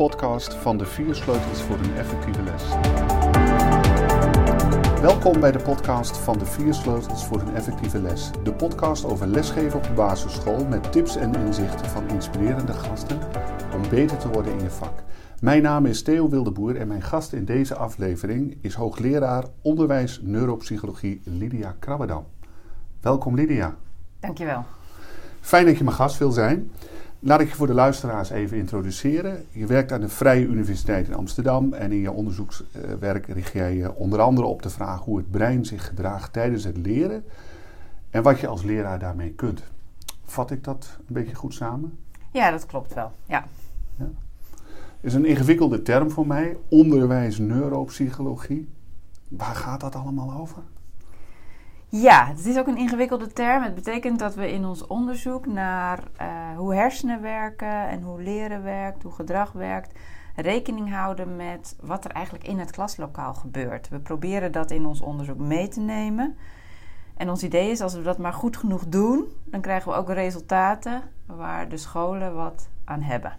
podcast van de vier sleutels voor een effectieve les. Welkom bij de podcast van de vier sleutels voor een effectieve les. De podcast over lesgeven op de basisschool met tips en inzichten van inspirerende gasten om beter te worden in je vak. Mijn naam is Theo Wildeboer en mijn gast in deze aflevering is hoogleraar onderwijs neuropsychologie Lydia Krabbedam. Welkom Lydia. Dankjewel. Fijn dat je mijn gast wil zijn. Laat ik je voor de luisteraars even introduceren. Je werkt aan de Vrije Universiteit in Amsterdam en in je onderzoekswerk richt jij je onder andere op de vraag hoe het brein zich gedraagt tijdens het leren en wat je als leraar daarmee kunt. Vat ik dat een beetje goed samen? Ja, dat klopt wel. Ja. ja. Is een ingewikkelde term voor mij, onderwijs neuropsychologie. Waar gaat dat allemaal over? Ja, het is ook een ingewikkelde term. Het betekent dat we in ons onderzoek naar uh, hoe hersenen werken en hoe leren werkt, hoe gedrag werkt, rekening houden met wat er eigenlijk in het klaslokaal gebeurt. We proberen dat in ons onderzoek mee te nemen. En ons idee is, als we dat maar goed genoeg doen, dan krijgen we ook resultaten waar de scholen wat aan hebben.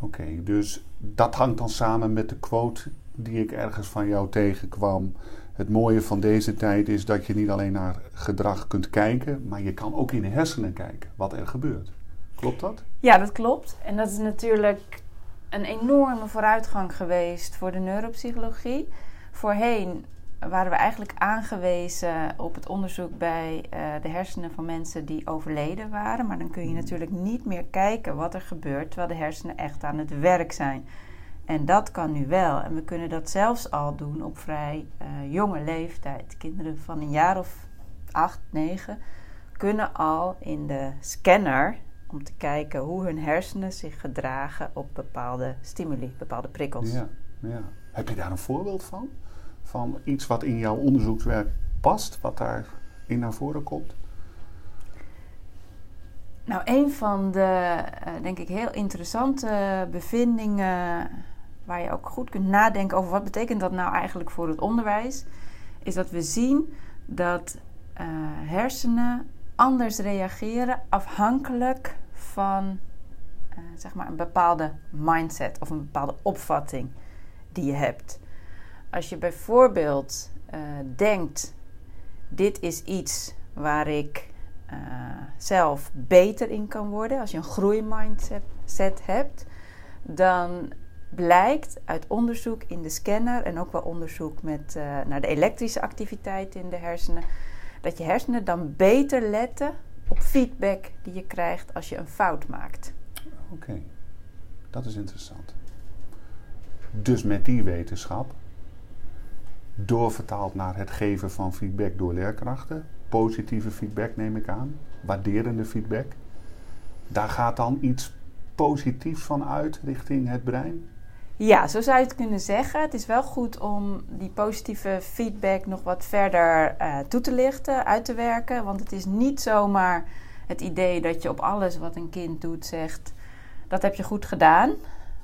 Oké, dus dat hangt dan samen met de quote die ik ergens van jou tegenkwam. Het mooie van deze tijd is dat je niet alleen naar gedrag kunt kijken, maar je kan ook in de hersenen kijken wat er gebeurt. Klopt dat? Ja, dat klopt. En dat is natuurlijk een enorme vooruitgang geweest voor de neuropsychologie. Voorheen waren we eigenlijk aangewezen op het onderzoek bij uh, de hersenen van mensen die overleden waren. Maar dan kun je hmm. natuurlijk niet meer kijken wat er gebeurt terwijl de hersenen echt aan het werk zijn. En dat kan nu wel. En we kunnen dat zelfs al doen op vrij uh, jonge leeftijd. Kinderen van een jaar of acht, negen kunnen al in de scanner om te kijken hoe hun hersenen zich gedragen op bepaalde stimuli, bepaalde prikkels. Ja, ja. Heb je daar een voorbeeld van? Van iets wat in jouw onderzoekswerk past, wat daarin naar voren komt? Nou, een van de, uh, denk ik, heel interessante bevindingen waar je ook goed kunt nadenken over wat betekent dat nou eigenlijk voor het onderwijs, is dat we zien dat uh, hersenen anders reageren afhankelijk van uh, zeg maar een bepaalde mindset of een bepaalde opvatting die je hebt. Als je bijvoorbeeld uh, denkt: dit is iets waar ik zelf beter in kan worden, als je een groeimindset hebt, dan blijkt uit onderzoek in de scanner en ook wel onderzoek met, uh, naar de elektrische activiteit in de hersenen, dat je hersenen dan beter letten op feedback die je krijgt als je een fout maakt. Oké, dat is interessant. Dus met die wetenschap, doorvertaald naar het geven van feedback door leerkrachten, positieve feedback neem ik aan, waarderende feedback, daar gaat dan iets positiefs van uit richting het brein? Ja, zo zou je het kunnen zeggen. Het is wel goed om die positieve feedback nog wat verder uh, toe te lichten, uit te werken. Want het is niet zomaar het idee dat je op alles wat een kind doet zegt: dat heb je goed gedaan.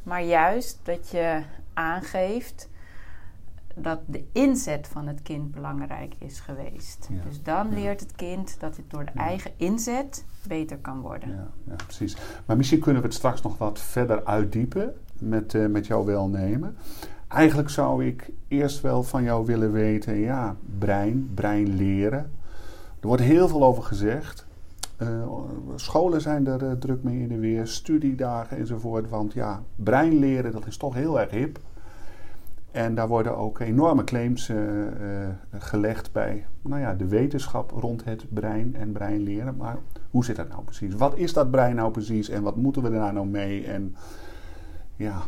Maar juist dat je aangeeft dat de inzet van het kind belangrijk is geweest. dus dan leert het kind dat het door de eigen inzet beter kan worden. Ja, ja, precies. Maar misschien kunnen we het straks nog wat verder uitdiepen met, uh, met jouw welnemen. Eigenlijk zou ik eerst wel van jou willen weten, ja, brein, brein leren. Er wordt heel veel over gezegd. Uh, scholen zijn er uh, druk mee in de weer, studiedagen enzovoort. Want ja, brein leren, dat is toch heel erg hip. En daar worden ook enorme claims gelegd bij nou ja, de wetenschap rond het brein en brein leren. Maar hoe zit dat nou precies? Wat is dat brein nou precies en wat moeten we daar nou mee? En ja,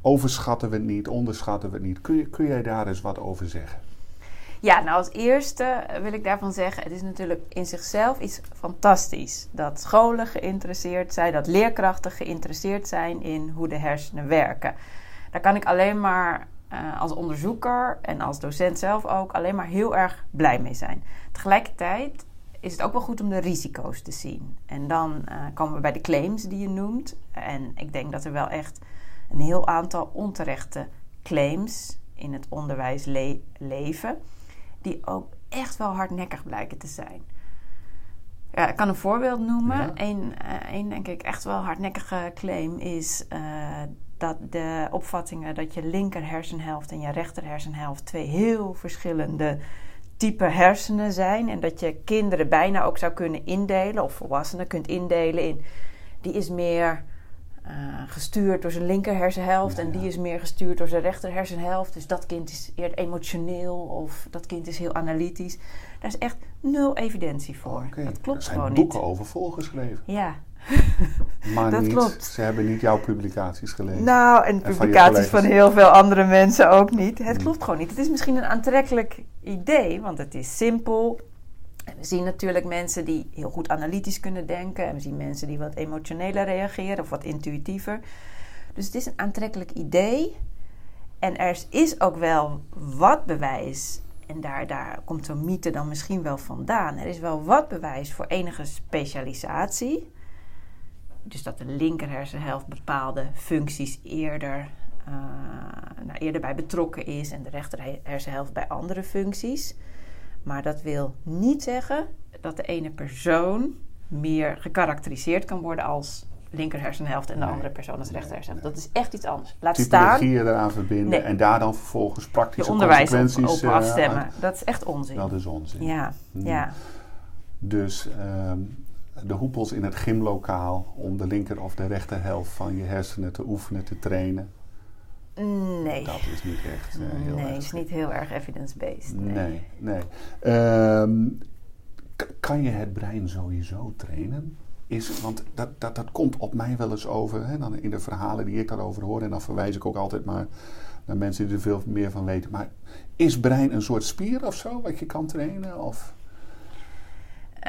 overschatten we het niet, onderschatten we het niet. Kun, kun jij daar eens wat over zeggen? Ja, nou als eerste wil ik daarvan zeggen, het is natuurlijk in zichzelf iets fantastisch. Dat scholen geïnteresseerd zijn, dat leerkrachten geïnteresseerd zijn in hoe de hersenen werken. Daar kan ik alleen maar uh, als onderzoeker en als docent zelf ook alleen maar heel erg blij mee zijn. Tegelijkertijd is het ook wel goed om de risico's te zien. En dan uh, komen we bij de claims die je noemt. En ik denk dat er wel echt een heel aantal onterechte claims in het onderwijs leven, die ook echt wel hardnekkig blijken te zijn. Ja, ik kan een voorbeeld noemen. Ja. Eén, eh, één, denk ik, echt wel hardnekkige claim is eh, dat de opvattingen dat je linker hersenhelft en je rechter hersenhelft twee heel verschillende type hersenen zijn. En dat je kinderen bijna ook zou kunnen indelen, of volwassenen kunt indelen in die is meer gestuurd door zijn linker hersenhelft Ja, en die ja. is meer gestuurd door zijn rechter hersenhelft. Dus dat kind is eerder emotioneel of dat kind is heel analytisch. Daar is echt nul evidentie voor. Oké. Dat klopt er zijn gewoon boeken niet. over volgeschreven. Ja, Maar Dat niet, klopt. ze hebben niet jouw publicaties gelezen. nou en publicaties van, heel veel andere mensen ook niet. Het Hmm. klopt gewoon niet. Het is misschien een aantrekkelijk idee, want het is simpel. We zien natuurlijk mensen die heel goed analytisch kunnen denken. En we zien mensen die wat emotioneler reageren of wat intuïtiever. Dus het is een aantrekkelijk idee. En er is ook wel wat bewijs. En daar, daar komt zo'n mythe dan misschien wel vandaan. Er is wel wat bewijs voor enige specialisatie. Dus dat de linker hersenhelft bepaalde functies eerder, eh, nou, eerder bij betrokken is en de rechter he- hersenhelft bij andere functies. Maar dat wil niet zeggen dat de ene persoon meer gekarakteriseerd kan worden als linker hersenhelft en de Nee. andere persoon als rechter hersenhelft. Dat is echt iets anders. Laat staan eraan verbinden Nee. en daar dan vervolgens praktische onderwijs op, consequenties op eh, afstemmen. Dat is echt onzin. Dat is onzin. Ja, Hmm. ja. Dus ehm, de hoepels in het gymlokaal om de linker of de rechter helft van je hersenen te oefenen, te trainen. Nee. Dat is niet echt eh, heel nee, erg. is niet heel erg evidence-based. Nee. Nee, nee. Ehm, kan je het brein sowieso trainen? Is, want dat, dat, dat komt op mij wel eens over, hè, dan in de verhalen die ik daarover hoor. En dan verwijs ik ook altijd maar naar mensen die er veel meer van weten. Maar is brein een soort spier of zo, wat je kan trainen? Of,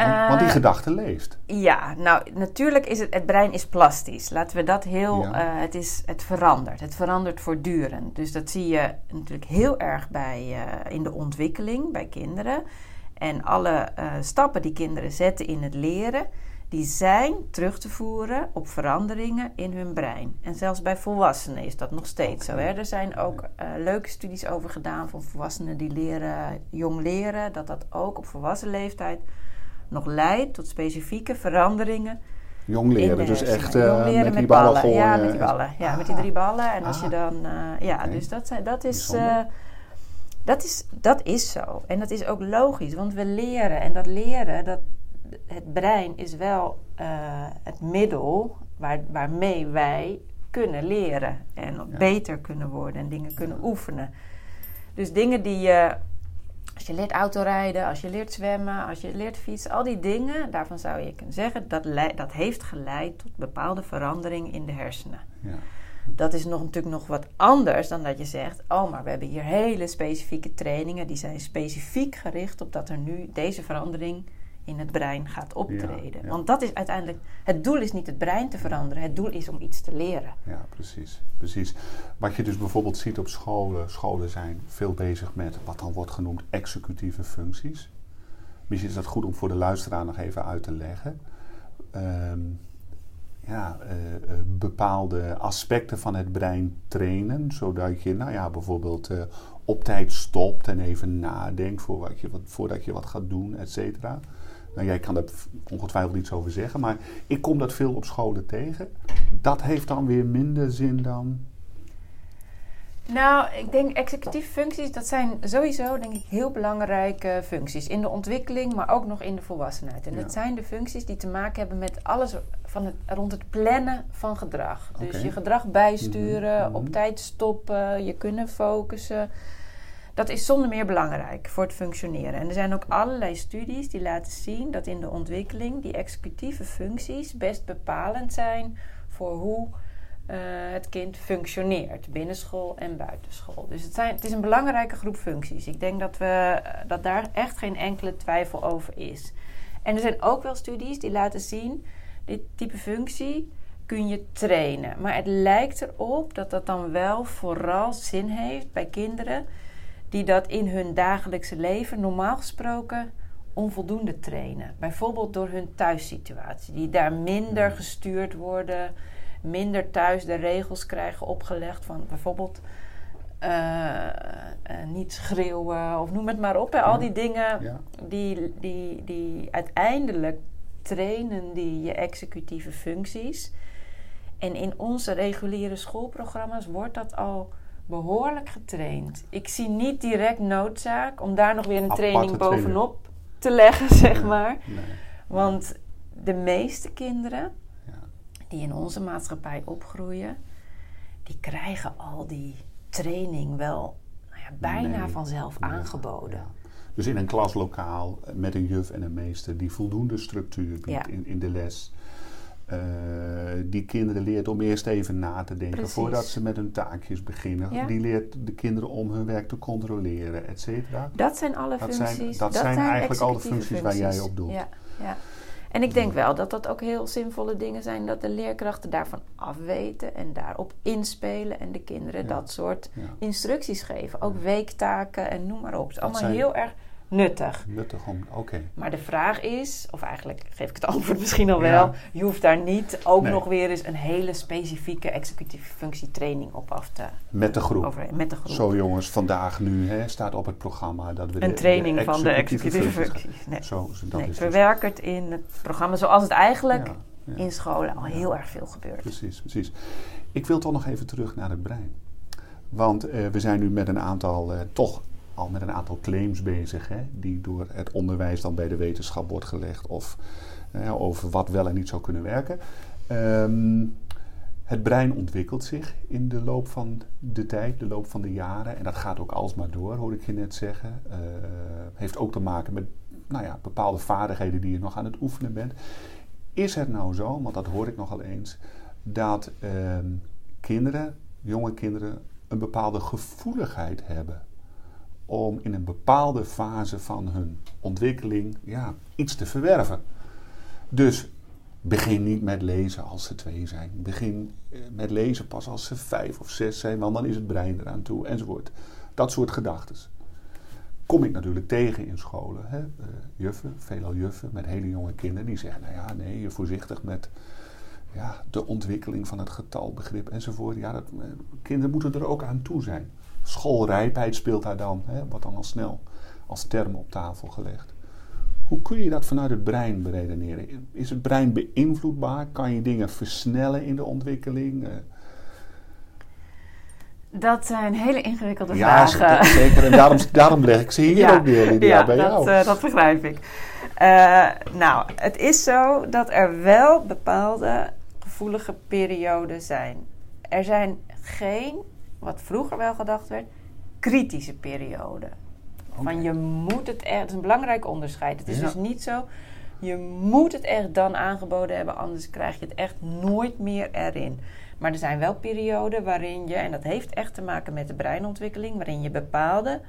want, want die Eh, gedachte leeft. Ja, nou natuurlijk is het, het brein is plastisch. Laten we dat heel, Ja. eh, het, is, het verandert. Het verandert voortdurend. Dus dat zie je natuurlijk heel erg bij, eh, in de ontwikkeling bij kinderen. En alle stappen die kinderen zetten in het leren, die zijn terug te voeren op veranderingen in hun brein. En zelfs bij volwassenen is dat nog steeds zo. Hè? Er zijn ook leuke studies over gedaan van volwassenen die leren, jong leren, dat dat ook op volwassen leeftijd nog leidt tot specifieke veranderingen. Jong leren, dus echt eh, Jong leren met die ballen ballen. Ja, met die ballen. Ja, met die drie ballen. En als Ah. je dan... eh, ja, dus dat, zijn, dat, is, eh, dat, is, dat is zo. En dat is ook logisch, want we leren. En dat leren, dat, het brein is wel eh, het middel waar, waarmee wij kunnen leren. En Ja. beter kunnen worden en dingen kunnen oefenen. Dus dingen die je... Als je leert autorijden, als je leert zwemmen, als je leert fietsen, al die dingen, daarvan zou je kunnen zeggen dat dat heeft geleid tot bepaalde verandering in de hersenen. Ja. Dat is nog, natuurlijk nog wat anders dan dat je zegt: Oh, maar we hebben hier hele specifieke trainingen. Die zijn specifiek gericht op dat er nu deze verandering in het brein gaat optreden. ja. Want dat is uiteindelijk. Het doel is niet het brein te veranderen, het doel is om iets te leren. Ja, precies, precies. Wat je dus bijvoorbeeld ziet op scholen, scholen zijn veel bezig met wat dan wordt genoemd executieve functies. Misschien is dat goed om voor de luisteraar nog even uit te leggen. Ehm, ja, eh, eh, bepaalde aspecten van het brein trainen, zodat je, nou ja, bijvoorbeeld eh, op tijd stopt en even nadenkt voor wat je, wat, voordat je wat gaat doen, et cetera. Nou, jij kan daar ongetwijfeld iets over zeggen, maar ik kom dat veel op scholen tegen. Dat heeft dan weer minder zin dan. Nou, ik denk executieve functies, dat zijn sowieso denk ik heel belangrijke functies. In de ontwikkeling, maar ook nog in de volwassenheid. En Ja. dat zijn de functies die te maken hebben met alles van het, rond het plannen van gedrag. Dus je gedrag bijsturen, Mhm, mhm. op tijd stoppen, je kunnen focussen. Dat is zonder meer belangrijk voor het functioneren. En er zijn ook allerlei studies die laten zien dat in de ontwikkeling die executieve functies best bepalend zijn voor hoe eh, het kind functioneert, binnenschool en buitenschool. Dus het, zijn, het is een belangrijke groep functies. Ik denk dat, we, eh, dat daar echt geen enkele twijfel over is. En er zijn ook wel studies die laten zien, dit type functie kun je trainen. Maar het lijkt erop dat dat dan wel vooral zin heeft bij kinderen die dat in hun dagelijkse leven normaal gesproken onvoldoende trainen. Bijvoorbeeld door hun thuissituatie, die daar minder gestuurd worden, minder thuis de regels krijgen opgelegd van bijvoorbeeld eh, eh, niet schreeuwen of noem het maar op. Hè. Al die dingen Ja. die, die, die uiteindelijk trainen die je executieve functies. En in onze reguliere schoolprogramma's wordt dat al behoorlijk getraind. Ik zie niet direct noodzaak om daar nog weer een Aparte training training. bovenop te leggen, zeg maar. Nee. Want de meeste kinderen Ja. die in onze maatschappij opgroeien, die krijgen al die training wel nou ja, bijna Nee. vanzelf aangeboden. ja. Dus in een klaslokaal met een juf en een meester die voldoende structuur biedt Ja. in, in de les. Eh, die kinderen leert om eerst even na te denken Precies. voordat ze met hun taakjes beginnen. Ja. Die leert de kinderen om hun werk te controleren, et cetera. Dat zijn alle Dat zijn- functies. dat zijn eigenlijk alle functies waar jij op doelt. Ja, ja. En ik denk wel dat dat ook heel zinvolle dingen zijn. Dat de leerkrachten daarvan afweten en daarop inspelen. En de kinderen Ja. dat soort instructies geven. Ook weektaken en noem maar op. Het is allemaal zijn- heel erg nuttig. Nuttig om, oké. Maar de vraag is, of eigenlijk geef ik het antwoord misschien al Ja. wel. Je hoeft daar niet ook Nee. nog weer eens een hele specifieke executieve functietraining op af te Met de groep. over met de groep. Zo jongens, vandaag nu hè, staat op het programma dat we een de, training de van de executieve functies. Nee. Zo, dat nee, is verwerk het in het programma zoals het eigenlijk Ja, ja. in scholen al heel erg veel gebeurt. Precies, precies. Ik wil toch nog even terug naar het brein. Want eh, we zijn nu met een aantal, eh, toch al met een aantal claims bezig, hè, die door het onderwijs dan bij de wetenschap wordt gelegd of eh, over wat wel en niet zou kunnen werken. Ehm, het brein ontwikkelt zich in de loop van de tijd, de loop van de jaren. En dat gaat ook alsmaar door, hoor ik je net zeggen. Eh, heeft ook te maken met nou ja, bepaalde vaardigheden die je nog aan het oefenen bent. Is het nou zo, want dat hoor ik nogal eens, dat ehm, kinderen, jonge kinderen, een bepaalde gevoeligheid hebben om in een bepaalde fase van hun ontwikkeling ja, iets te verwerven. Dus begin niet met lezen als ze twee zijn. Begin eh, met lezen pas als ze vijf of zes zijn, want dan is het brein eraan toe, enzovoort. Dat soort gedachten. Kom ik natuurlijk tegen in scholen. Hè? Eh, juffen, veelal juffen met hele jonge kinderen die zeggen: Nou ja, nee, je voorzichtig met ja, de ontwikkeling van het getalbegrip enzovoort. Ja, dat, eh, kinderen moeten er ook aan toe zijn. Schoolrijpheid speelt daar dan, hè, wordt dan al snel als term op tafel gelegd. Hoe kun je dat vanuit het brein beredeneren? Is het brein beïnvloedbaar? Kan je dingen versnellen in de ontwikkeling? Eh, Dat zijn hele ingewikkelde ja, vragen. z- zeker. En daarom, daarom leg ik ze hier ook Lydia, ja bij dat, jou. eh, dat begrijp ik. Eh, nou, het is zo dat er wel bepaalde gevoelige perioden zijn. Er zijn geen, wat vroeger wel gedacht werd, kritische perioden. Van Oké. je moet het echt, het is een belangrijk onderscheid. Het is Ja. dus niet zo, je moet het echt dan aangeboden hebben, anders krijg je het echt nooit meer erin. Maar er zijn wel perioden waarin je, en dat heeft echt te maken met de breinontwikkeling, waarin je bepaalde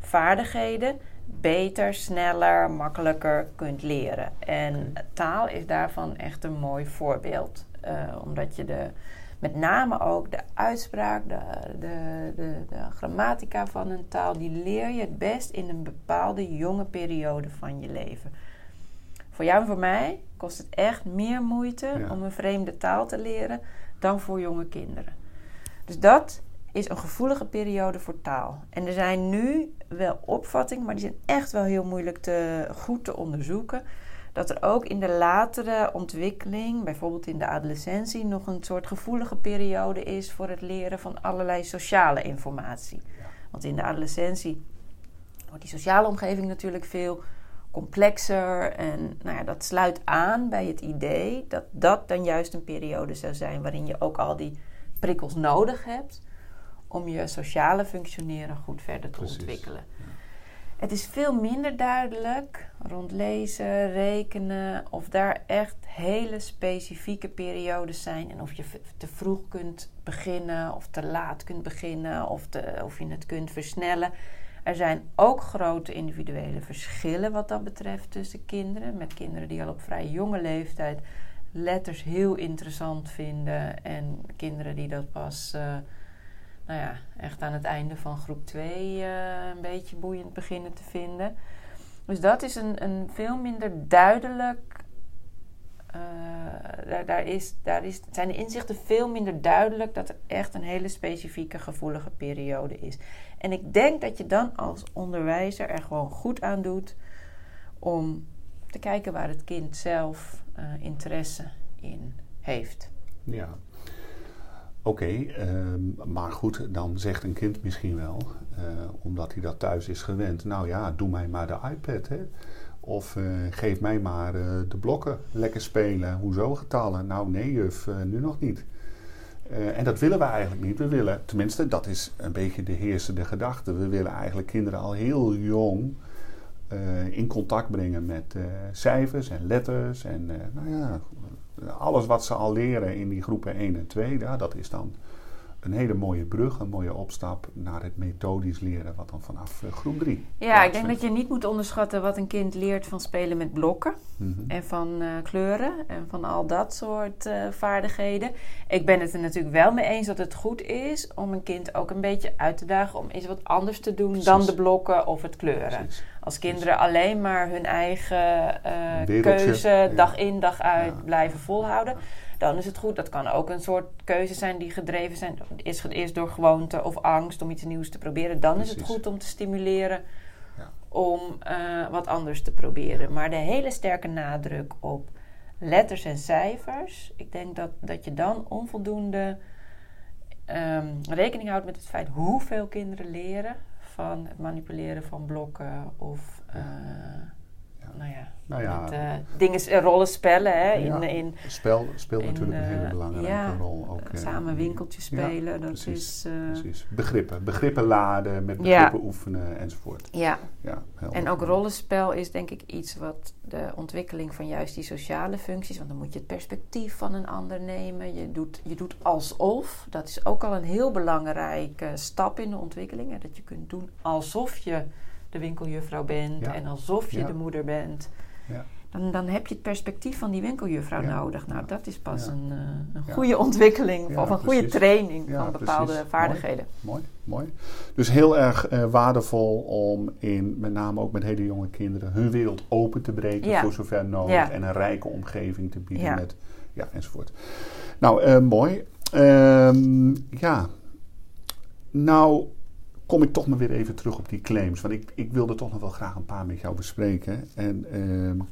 vaardigheden beter, sneller, makkelijker kunt leren. En taal is daarvan echt een mooi voorbeeld. Eh, omdat je de, met name ook de uitspraak, de, de, de, de grammatica van een taal, die leer je het best in een bepaalde jonge periode van je leven. Voor jou en voor mij kost het echt meer moeite Ja. om een vreemde taal te leren dan voor jonge kinderen. Dus dat is een gevoelige periode voor taal. En er zijn nu wel opvattingen, maar die zijn echt wel heel moeilijk te, goed te onderzoeken. Dat er ook in de latere ontwikkeling, bijvoorbeeld in de adolescentie, nog een soort gevoelige periode is voor het leren van allerlei sociale informatie. Want in de adolescentie wordt die sociale omgeving natuurlijk veel complexer. En nou ja, dat sluit aan bij het idee dat dat dan juist een periode zou zijn waarin je ook al die prikkels nodig hebt om je sociale functioneren goed verder te Precies. ontwikkelen. Het is veel minder duidelijk rond lezen, rekenen, of daar echt hele specifieke periodes zijn. En of je te vroeg kunt beginnen, of te laat kunt beginnen, of, of je het kunt versnellen. Er zijn ook grote individuele verschillen wat dat betreft tussen kinderen. Met kinderen die al op vrij jonge leeftijd letters heel interessant vinden. En kinderen die dat pas eh, nou ja, echt aan het einde van groep 2 eh, een beetje boeiend beginnen te vinden. Dus dat is een, een veel minder duidelijk. eh, daar, is, daar is, zijn de inzichten veel minder duidelijk dat er echt een hele specifieke gevoelige periode is. En ik denk dat je dan als onderwijzer er gewoon goed aan doet om te kijken waar het kind zelf uh, interesse in heeft. Ja. Oké, ehm, maar goed, dan zegt een kind misschien wel, uh, omdat hij dat thuis is gewend. Nou ja, doe mij maar de iPad, hè. Of uh, geef mij maar uh, de blokken lekker spelen. Hoezo getallen? Nou nee juf, nu nog niet. en dat willen we eigenlijk niet. We willen, tenminste dat is een beetje de heersende gedachte. We willen eigenlijk kinderen al heel jong in contact brengen met cijfers en letters. En nou ja, alles wat ze al leren in die groepen 1 en 2, ja, dat is dan een hele mooie brug, een mooie opstap naar het methodisch leren, wat dan vanaf uh, groep 3. Ja, ik denk dat je niet moet onderschatten wat een kind leert van spelen met blokken mhm. en van uh, kleuren en van al dat soort uh, vaardigheden. Ik ben het er natuurlijk wel mee eens dat het goed is om een kind ook een beetje uit te dagen om eens wat anders te doen Precies. dan de blokken of het kleuren. Precies. Als kinderen alleen maar hun eigen keuze dag in dag uit ja. blijven volhouden dan is het goed. Dat kan ook een soort keuze zijn die gedreven zijn, is eerst door gewoonte of angst om iets nieuws te proberen. Dan is het goed om te stimuleren ja. om uh, wat anders te proberen. Maar de hele sterke nadruk op letters en cijfers, ik denk dat, dat je dan onvoldoende um, rekening houdt met het feit hoeveel kinderen leren van het manipuleren van blokken of. Uh, nou ja, nou ja, met, uh, dingen, eh, rollen spellen. Hè, in, in, Spel speelt natuurlijk een hele eh, belangrijke rol. Ook, samen winkeltjes spelen, dat precies, is... precies. Begrippen. Begrippen laden, met begrippen oefenen enzovoort. Ja. ja en ook rollenspel is denk ik iets wat de ontwikkeling van juist die sociale functies... want dan moet je het perspectief van een ander nemen. Je doet, je doet alsof. Dat is ook al een heel belangrijke stap in de ontwikkeling. Hè, dat je kunt doen alsof je de winkeljuffrouw bent en alsof je de moeder bent. Ja. Dan, dan heb je het perspectief van die winkeljuffrouw nodig. Nou, dat is pas een, uh, een goede ontwikkeling of een goede training van bepaalde vaardigheden. Mooi, mooi, Dus heel erg uh, waardevol om in, met name ook met hele jonge kinderen, hun wereld open te breken voor zover nodig en een rijke omgeving te bieden met, ja, enzovoort. Nou, uh, mooi. Ehm, ja, nou kom ik toch maar weer even terug op die claims. Want ik, ik wilde toch nog wel graag een paar met jou bespreken. En uh,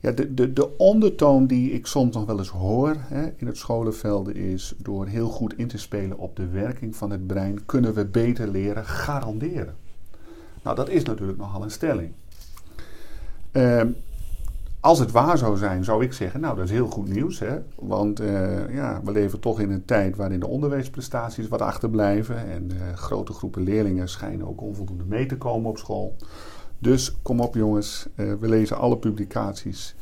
ja, de, de, de ondertoon die ik soms nog wel eens hoor hè, in het scholenveld is... door heel goed in te spelen op de werking van het brein... kunnen we beter leren garanderen. Nou, dat is natuurlijk nogal een stelling. Uh, als het waar zou zijn, zou ik zeggen, nou dat is heel goed nieuws. Hè? Want uh, ja, we leven toch in een tijd waarin de onderwijsprestaties wat achterblijven. En uh, grote groepen leerlingen schijnen ook onvoldoende mee te komen op school. Dus kom op jongens, uh, we lezen alle publicaties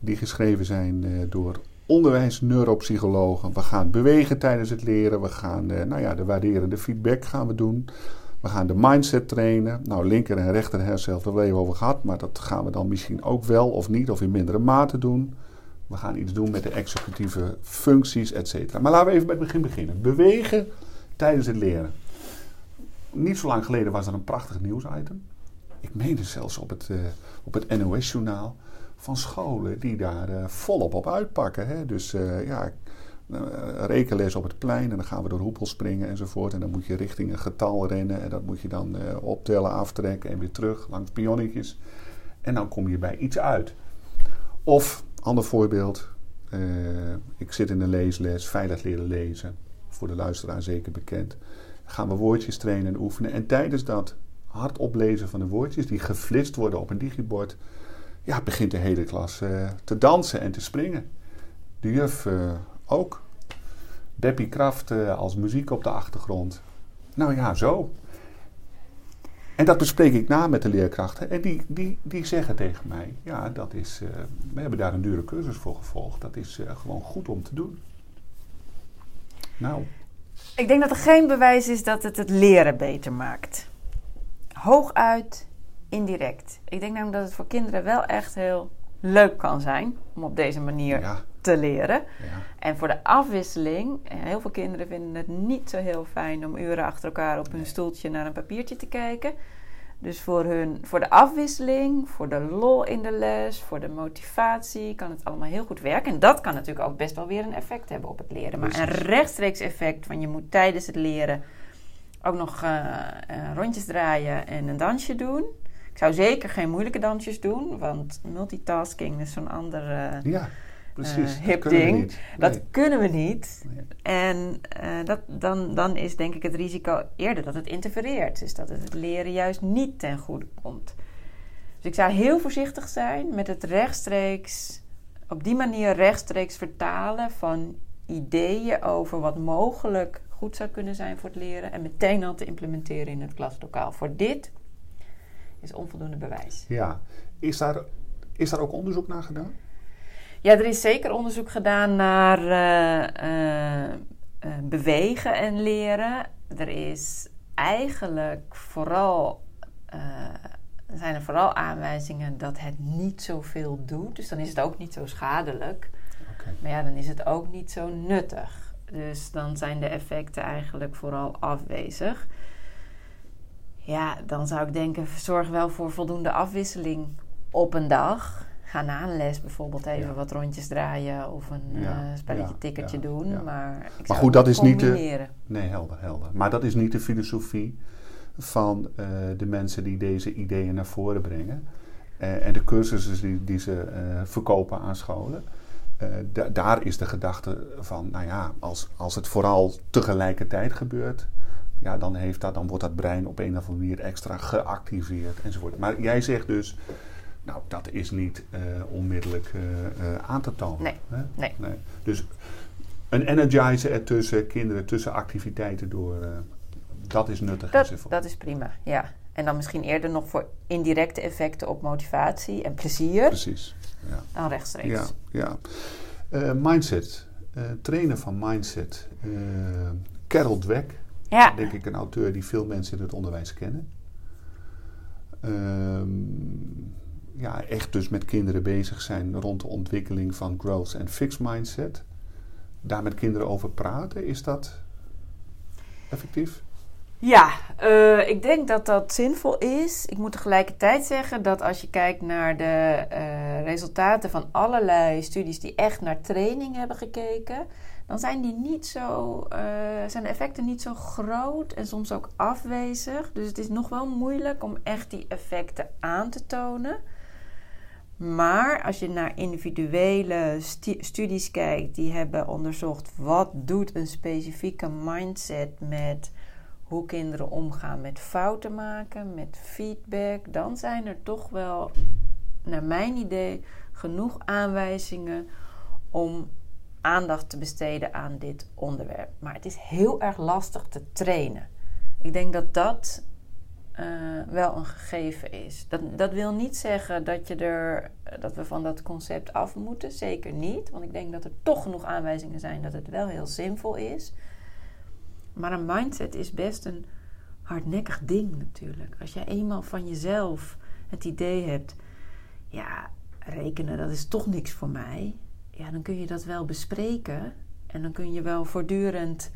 die geschreven zijn door onderwijsneuropsychologen. We gaan bewegen tijdens het leren. We gaan nou ja, de waarderende feedback gaan we doen. We gaan de mindset trainen. Nou, linker en rechter hersenhelft, daar hebben we over gehad. Maar dat gaan we dan misschien ook wel of niet, of in mindere mate doen. We gaan iets doen met de executieve functies, et cetera. Maar laten we even bij het begin beginnen. Bewegen tijdens het leren. Niet zo lang geleden was er een prachtig nieuwsitem. Ik meende zelfs op het, uh, op het NOS-journaal. Van scholen die daar uh, volop op uitpakken. Hè? Dus uh, ja, eh, rekenles op het plein en dan gaan we door hoepels springen enzovoort. En dan moet je richting een getal rennen en dat moet je dan uh, optellen, aftrekken en weer terug langs pionnetjes. En dan kom je bij iets uit. Of, ander voorbeeld, uh, ik zit in een leesles, veilig leren lezen, voor de luisteraar zeker bekend. gaan we woordjes trainen en oefenen. En tijdens dat hardop lezen van de woordjes, die geflitst worden op een digibord, ja, begint de hele klas te dansen en te springen. De juf ook. Deppie Kraft uh, als muziek op de achtergrond. Nou ja, zo. En dat bespreek ik na met de leerkrachten. En die, die, die zeggen tegen mij: Ja, dat is. Uh, we hebben daar een dure cursus voor gevolgd. Dat is uh, gewoon goed om te doen. Nou. Ik denk dat er geen bewijs is dat het het leren beter maakt. Hooguit indirect. Ik denk namelijk dat het voor kinderen wel echt heel leuk kan zijn om op deze manier ja te leren. Ja. En voor de afwisseling, eh, heel veel kinderen vinden het niet zo heel fijn om uren achter elkaar op hun stoeltje naar een papiertje te kijken. Dus voor, hun, voor de afwisseling, voor de lol in de les, voor de motivatie kan het allemaal heel goed werken. En dat kan natuurlijk ook best wel weer een effect hebben op het leren. Maar een rechtstreeks effect van je moet tijdens het leren ook nog uh, uh, rondjes draaien en een dansje doen. Ik zou zeker geen moeilijke dansjes doen, want multitasking is zo'n ander eh, Ja, precies. Dat hip kunnen we ding. niet. Dat Nee. kunnen we niet. Nee. En eh, dat, dan, dan is denk ik het risico eerder dat het interfereert. Dus dat het het leren juist niet ten goede komt. Dus ik zou heel voorzichtig zijn met het rechtstreeks, op die manier rechtstreeks vertalen van ideeën over wat mogelijk goed zou kunnen zijn voor het leren. En meteen al te implementeren in het klaslokaal. Voor dit is onvoldoende bewijs. Ja. Is daar, is daar ook onderzoek naar gedaan? Ja, er is zeker onderzoek gedaan naar eh, eh, eh, bewegen en leren. Er is eigenlijk vooral, zijn er vooral aanwijzingen dat het niet zoveel doet. Dus dan is het ook niet zo schadelijk. Maar ja, dan is het ook niet zo nuttig. Dus dan zijn de effecten eigenlijk vooral afwezig. Ja, dan zou ik denken, zorg wel voor voldoende afwisseling op een dag. Ga na een les bijvoorbeeld even Ja. wat rondjes draaien of een Ja, eh, spelletje ja, tikkertje doen. Maar, ik Maar goed, dat is niet de-. Nee, helder, helder. Maar dat is niet de filosofie van eh, de mensen die deze ideeën naar voren brengen. Eh, en de cursussen die, die ze verkopen aan scholen. Da- daar is de gedachte van, nou ja, als, als het vooral tegelijkertijd gebeurt, ja, dan, heeft dat, dan wordt dat brein op een of andere manier extra geactiveerd enzovoort. Maar jij zegt dus, nou, dat is niet eh, onmiddellijk eh, eh, aan te tonen. Nee, hè? nee. Dus een energizer ertussen, kinderen tussen activiteiten door, dat is nuttig Dat, dat is prima, ja. En dan misschien eerder nog voor indirecte effecten op motivatie en plezier Precies. Ja. dan rechtstreeks. Ja, ja. Mindset. Trainen van mindset. Carol Dweck. Ja. Denk ik een auteur die veel mensen in het onderwijs kennen. Ehm, ja, echt dus met kinderen bezig zijn rond de ontwikkeling van growth en fixed mindset. Daar met kinderen over praten, is dat effectief? Ja, eh, ik denk dat dat zinvol is. Ik moet tegelijkertijd zeggen dat als je kijkt naar de eh, resultaten van allerlei studies die echt naar training hebben gekeken, dan zijn die niet zo, eh, zijn de effecten niet zo groot en soms ook afwezig. Dus het is nog wel moeilijk om echt die effecten aan te tonen. Maar als je naar individuele stu- studies kijkt, die hebben onderzocht wat doet een specifieke mindset met hoe kinderen omgaan met fouten maken, met feedback, dan zijn er toch wel, naar mijn idee, genoeg aanwijzingen om aandacht te besteden aan dit onderwerp. Maar het is heel erg lastig te trainen. Ik denk dat dat eh, wel een gegeven is. Dat, dat wil niet zeggen dat, je er, dat we van dat concept af moeten. Zeker niet. Want ik denk dat er toch genoeg aanwijzingen zijn dat het wel heel zinvol is. Maar een mindset is best een hardnekkig ding natuurlijk. Als je eenmaal van jezelf het idee hebt, ja, rekenen dat is toch niks voor mij. Ja, dan kun je dat wel bespreken. En dan kun je wel voortdurend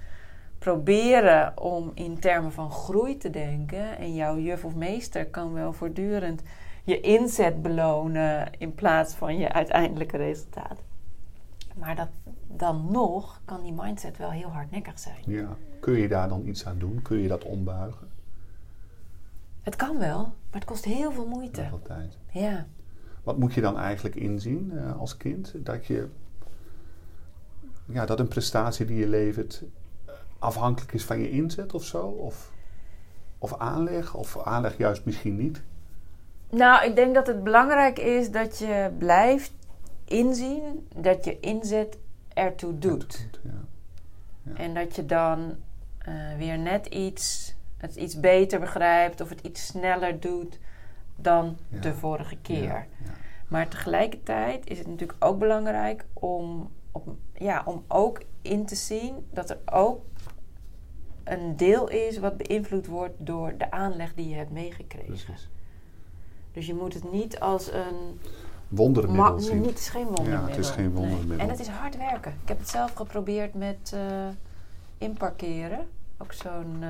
proberen om in termen van groei te denken. En jouw juf of meester kan wel voortdurend je inzet belonen in plaats van je uiteindelijke resultaat. Maar dat, dan nog kan die mindset wel heel hardnekkig zijn. Ja. Kun je daar dan iets aan doen? Kun je dat ombuigen? Het kan wel, maar het kost heel veel moeite. Heel veel tijd. Ja. Wat moet je dan eigenlijk inzien eh, als kind? Dat je ja, dat een prestatie die je levert afhankelijk is van je inzet of zo? Of, of aanleg? Of aanleg juist misschien niet? Nou, ik denk dat het belangrijk is dat je blijft inzien dat je inzet ertoe doet. Ja. En dat je dan eh, weer net iets, het iets beter begrijpt of het iets sneller doet dan Ja. de vorige keer. Ja, ja. Maar tegelijkertijd is het natuurlijk ook belangrijk om, op, ja, om ook in te zien dat er ook een deel is wat beïnvloed wordt door de aanleg die je hebt meegekregen. Precies. Dus je moet het niet als een Wondermiddel zien. nee, het is geen wondermiddel. Ja, het is geen Nee. wondermiddel. En het is hard werken. Ik heb het zelf geprobeerd met eh, inparkeren. Ook zo'n eh,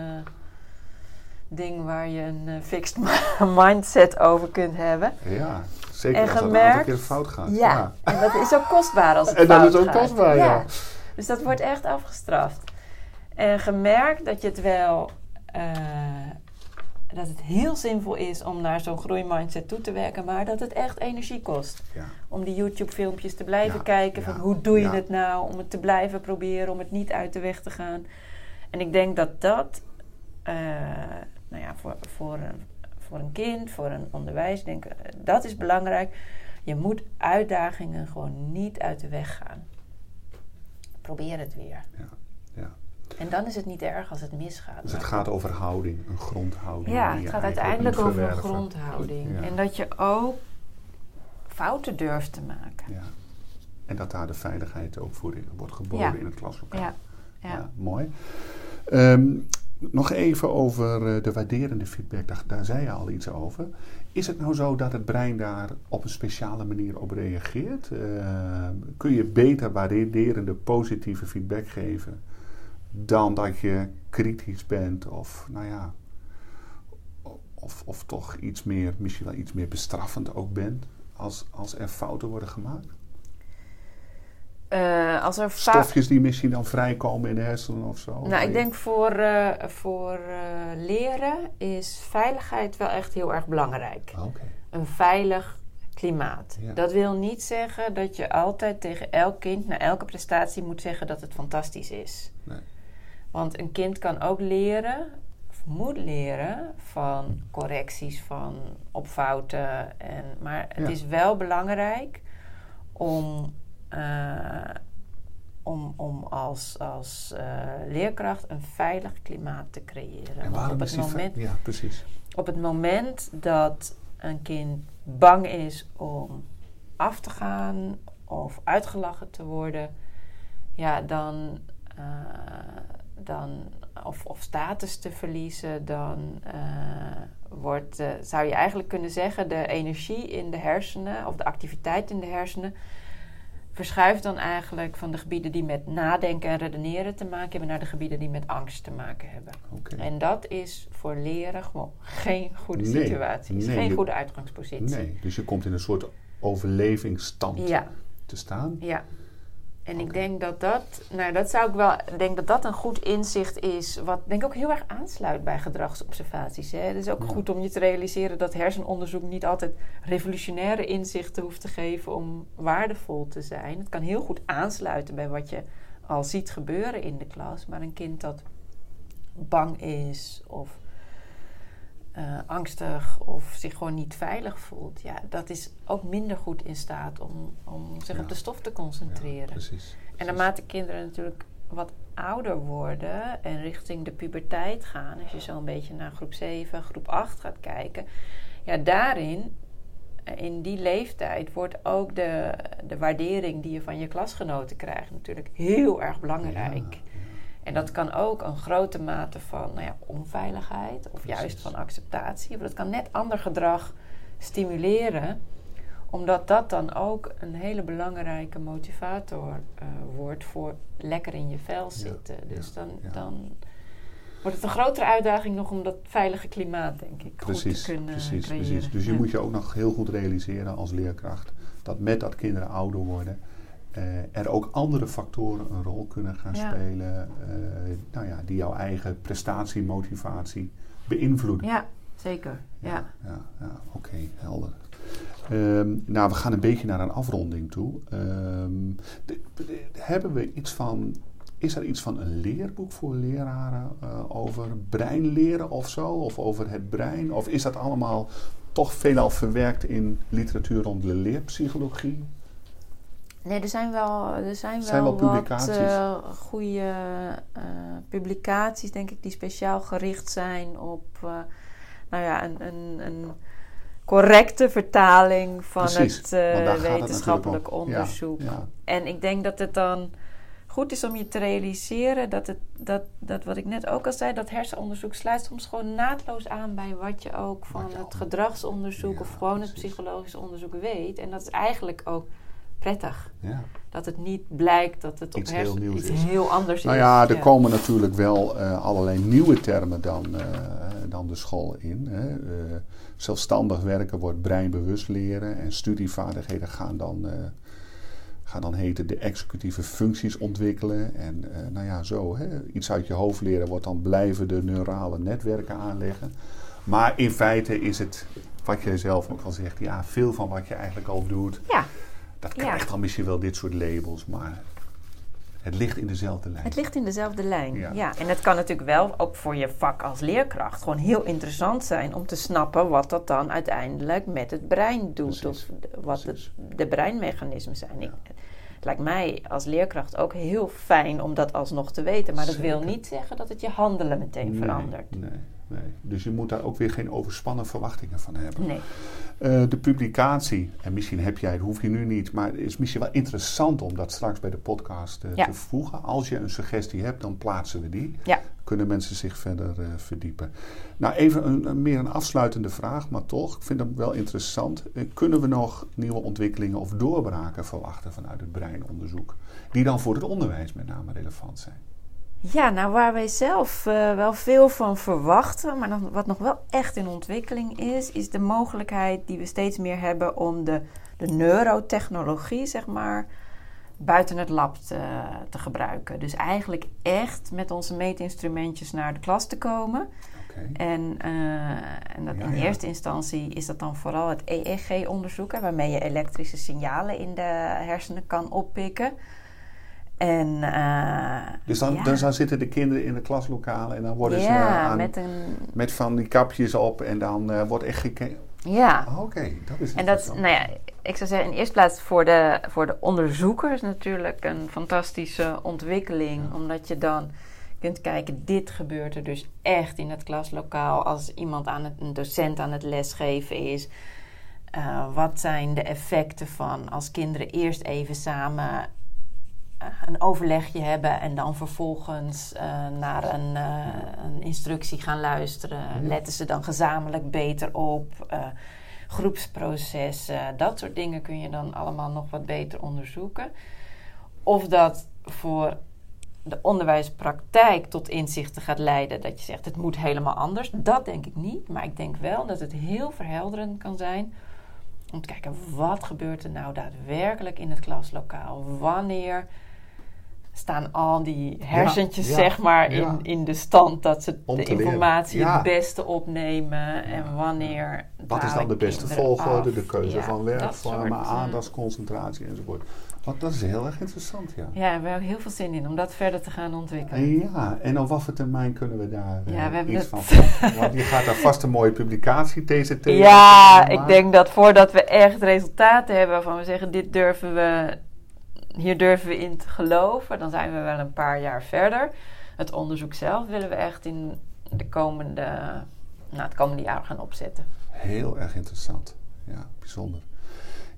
ding waar je een eh, fixed mindset over kunt hebben. Ja, zeker En als dat een aantal keer fout gaat. Ja, en dat is ook kostbaar als het En dat fout is ook gaat. kostbaar, ja. Dus dat wordt echt afgestraft. En gemerkt dat je het wel... eh, dat het heel zinvol is om naar zo'n groeimindset toe te werken, maar dat het echt energie kost. Ja. Om die YouTube-filmpjes te blijven Ja, kijken. ja, Van hoe doe je het nou? Om het te blijven proberen, om het niet uit de weg te gaan. En ik denk dat dat, eh, nou ja, voor, voor, een, voor een kind, voor een onderwijs, denk, ik, eh, dat is belangrijk. Je moet uitdagingen gewoon niet uit de weg gaan. Probeer het weer. En dan is het niet erg als het misgaat. Dus het gaat over houding, een grondhouding. ja, het gaat uiteindelijk over een grondhouding. Ja. En dat je ook fouten durft te maken. Ja. En dat daar de veiligheid ook voor wordt geboden Ja. in het klaslokaal. Ja, ja. mooi. Ehm, nog even over eh, de waarderende feedback. Daar, daar zei je al iets over. Is het nou zo dat het brein daar op een speciale manier op reageert? Ehm, kun je beter waarderende positieve feedback geven dan dat je kritisch bent of nou ja, of, of toch iets meer, misschien wel iets meer bestraffend ook bent als, als er fouten worden gemaakt? Eh, als er Stofjes die misschien dan vrijkomen in de hersenen of zo? Nou, ik denk voor, eh, voor eh, leren is veiligheid wel echt heel erg belangrijk. Oké. Een veilig klimaat. Ja. Dat wil niet zeggen dat je altijd tegen elk kind na elke prestatie moet zeggen dat het fantastisch is. Nee. Want een kind kan ook leren, of moet leren, van correcties, van opfouten. En, maar het Ja. is wel belangrijk om, eh, om, om als, als eh, leerkracht een veilig klimaat te creëren. En waarom op is het, moment, Ja, precies. op het moment dat een kind bang is om af te gaan of uitgelachen te worden, ja, dan, eh, dan of, of status te verliezen, dan eh, wordt, eh, zou je eigenlijk kunnen zeggen, de energie in de hersenen of de activiteit in de hersenen verschuift dan eigenlijk van de gebieden die met nadenken en redeneren te maken hebben naar de gebieden die met angst te maken hebben. En dat is voor leren gewoon geen goede Nee, situatie. nee, geen je- goede uitgangspositie. Nee, dus je komt in een soort overlevingsstand Ja, te staan. ja. En ik denk dat dat, nou dat zou ik wel, ik denk dat dat een goed inzicht is, wat denk ik ook heel erg aansluit bij gedragsobservaties. Hè. Het is ook Ja. goed om je te realiseren dat hersenonderzoek niet altijd revolutionaire inzichten hoeft te geven om waardevol te zijn. Het kan heel goed aansluiten bij wat je al ziet gebeuren in de klas, maar een kind dat bang is of eh, angstig of zich gewoon niet veilig voelt, ja, dat is ook minder goed in staat om, om zich Ja. op de stof te Ja, concentreren. precies. En naarmate kinderen natuurlijk wat ouder worden en richting de puberteit gaan, als je zo een beetje naar groep 7, groep 8 gaat kijken, ja, daarin, eh, in die leeftijd, wordt ook de, de waardering die je van je klasgenoten krijgt natuurlijk heel erg belangrijk. Ja, En dat kan ook een grote mate van nou ja, onveiligheid of Precies. juist van acceptatie. Of dat kan net ander gedrag stimuleren, omdat dat dan ook een hele belangrijke motivator eh, wordt voor lekker in je vel zitten. dus ja, dan, dan wordt het een grotere uitdaging nog om dat veilige klimaat, denk ik, Precies, goed te kunnen precies, creëren. precies. Dus je Ja. moet je ook nog heel goed realiseren als leerkracht dat met dat kinderen ouder worden, er ook andere factoren een rol kunnen gaan Ja. spelen, eh, nou ja, die jouw eigen prestatie, motivatie beïnvloeden. Ja, zeker. Ja. ja, ja, oké, helder. Ehm, nou, we gaan een beetje naar een afronding toe. Ehm, de- de- hebben we iets van. Is er iets van een leerboek voor leraren eh, over breinleren of zo? Of over het brein? Of is dat allemaal toch veelal verwerkt in literatuur rond de leerpsychologie? Nee, er zijn wel, er zijn Zijn wel, wel wat publicaties. eh, goede eh, publicaties, denk ik, die speciaal gericht zijn op eh, nou ja, een, een, een correcte vertaling van Precies, het wetenschappelijk. Ja, onderzoek. ja. En ik denk dat het dan goed is om je te realiseren dat, het, dat, dat wat ik net ook al zei, dat hersenonderzoek sluit soms gewoon naadloos aan bij wat je ook van het gedragsonderzoek Ja, of gewoon het psychologisch onderzoek weet. En dat is eigenlijk ook prettig. Ja. Dat het niet blijkt dat het op Iets hersen heel nieuws iets is. heel anders Nou is. ja, er komen natuurlijk wel eh, allerlei nieuwe termen dan, eh, dan de school in. Hè. Eh, zelfstandig werken wordt breinbewust leren en studievaardigheden gaan dan, gaan dan heten de executieve functies ontwikkelen. En nou ja, zo. Hè. Iets uit je hoofd leren wordt dan blijvende neurale netwerken aanleggen. Maar in feite is het, wat jij zelf ook al zegt, ja, veel van wat je eigenlijk al doet, Ja, dat Ja. krijgt dan misschien wel dit soort labels, maar het ligt in dezelfde lijn. het ligt in dezelfde lijn. Ja. Ja. en het kan natuurlijk wel ook voor je vak als leerkracht gewoon heel interessant zijn om te snappen wat dat dan uiteindelijk met het brein doet. Precies. Of wat de breinmechanismen zijn. Ja. Ik, het lijkt mij als leerkracht ook heel fijn om dat alsnog te weten. Maar dat wil niet zeggen dat het je handelen meteen Nee, verandert. Nee, nee. Dus je moet daar ook weer geen overspannen verwachtingen van hebben. Nee. Eh, de publicatie, en misschien heb jij het, hoef je nu niet, maar het is misschien wel interessant om dat straks bij de podcast eh, Ja. te voegen. Als je een suggestie hebt, dan plaatsen we die. Ja. Kunnen mensen zich verder eh, verdiepen. Nou, even een, een- meer een afsluitende vraag, maar toch, ik vind hem wel interessant. Kunnen we nog nieuwe ontwikkelingen of doorbraken verwachten vanuit het breinonderzoek? Die dan voor het onderwijs met name relevant zijn. Ja, nou waar wij zelf eh, wel veel van verwachten, maar nog- wat nog wel echt in ontwikkeling is, is de mogelijkheid die we steeds meer hebben om de, de neurotechnologie, zeg maar, buiten het lab te, te gebruiken. Dus eigenlijk echt met onze meetinstrumentjes naar de klas te komen. En, eh, en dat Ja, in ja. eerste instantie is dat dan vooral het EEG-onderzoek, waarmee je elektrische signalen in de hersenen kan oppikken. En, eh, Dus dan, ja. dus dan zitten de kinderen in de klaslokalen en dan worden ze ja, aan, met een. met van die kapjes op en dan eh, wordt echt gekeken. Ja. Ah, Oké, dat is En dat, nou ja, ik zou zeggen, in eerste plaats voor de, voor de onderzoekers natuurlijk een fantastische ontwikkeling. Ja. Omdat je dan kunt kijken, dit gebeurt er dus echt in het klaslokaal. Als iemand aan het, een docent aan het lesgeven is. Eh, wat zijn de effecten van als kinderen eerst even samen een overlegje hebben en dan vervolgens eh, naar een, eh, een instructie gaan luisteren. Letten ze dan gezamenlijk beter op? Eh, groepsprocessen, dat soort dingen kun je dan allemaal nog wat beter onderzoeken. Of dat voor de onderwijspraktijk tot inzichten gaat leiden dat je zegt het moet helemaal anders. Dat denk ik niet, maar ik denk wel dat het heel verhelderend kan zijn om te kijken wat gebeurt er nou daadwerkelijk in het klaslokaal. Wanneer staan al die hersentjes ja, zeg maar ja. in, in de stand dat ze Om de informatie het beste opnemen en wanneer Wat is dan de beste volgorde, af? de keuze van werkvormen, eh, aandachtsconcentratie enzovoort. Want dat is heel erg interessant, ja. Ja, we hebben heel veel zin in om dat verder te gaan ontwikkelen. En ja, en op wat voor termijn kunnen we daar eh, Ja, we hebben iets het- van? Want je gaat daar vast een mooie publicatie, TCT. Ja, ik denk dat voordat we echt resultaten hebben waarvan we zeggen dit durven we, hier durven we in te geloven, dan zijn we wel een paar jaar verder. Het onderzoek zelf willen we echt in de komende, nou, het komende jaar gaan opzetten. Heel erg interessant. Ja, bijzonder.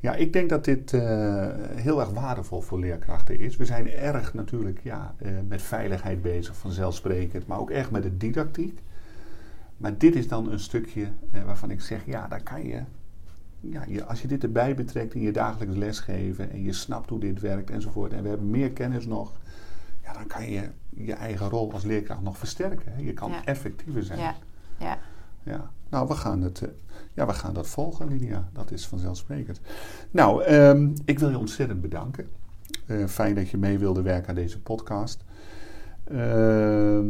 Ja, ik denk dat dit eh, heel erg waardevol voor leerkrachten is. We zijn erg natuurlijk ja, eh, met veiligheid bezig, vanzelfsprekend, maar ook erg met de didactiek. Maar dit is dan een stukje eh, waarvan ik zeg, ja, daar kan je, ja, je, als je dit erbij betrekt in je dagelijks lesgeven en je snapt hoe dit werkt enzovoort, en we hebben meer kennis nog, ja, dan kan je je eigen rol als leerkracht nog versterken. Hè. Je kan Ja. effectiever zijn. Ja, ja. Ja, nou, we gaan, het, eh, ja, we gaan dat volgen, Lydia. Dat is vanzelfsprekend. Nou, ehm, ik wil je ontzettend bedanken. Eh, fijn dat je mee wilde werken aan deze podcast. Ehm,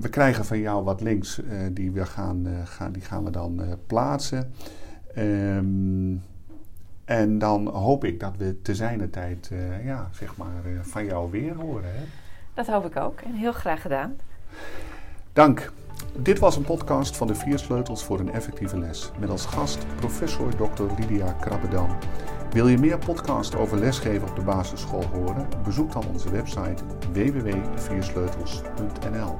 we krijgen van jou wat links eh, die, we gaan, gaan, die gaan we dan plaatsen. Ehm, en dan hoop ik dat we te zijner tijd eh, ja, zeg maar, eh, van jou weer horen. Hè? Dat hoop ik ook en heel graag gedaan. Dank. Dit was een podcast van de vier sleutels voor een effectieve les. Met als gast professor Dr. Lydia Krabbedam. Wil je meer podcast over lesgeven op de basisschool horen? Bezoek dan onze website www.viersleutels.nl.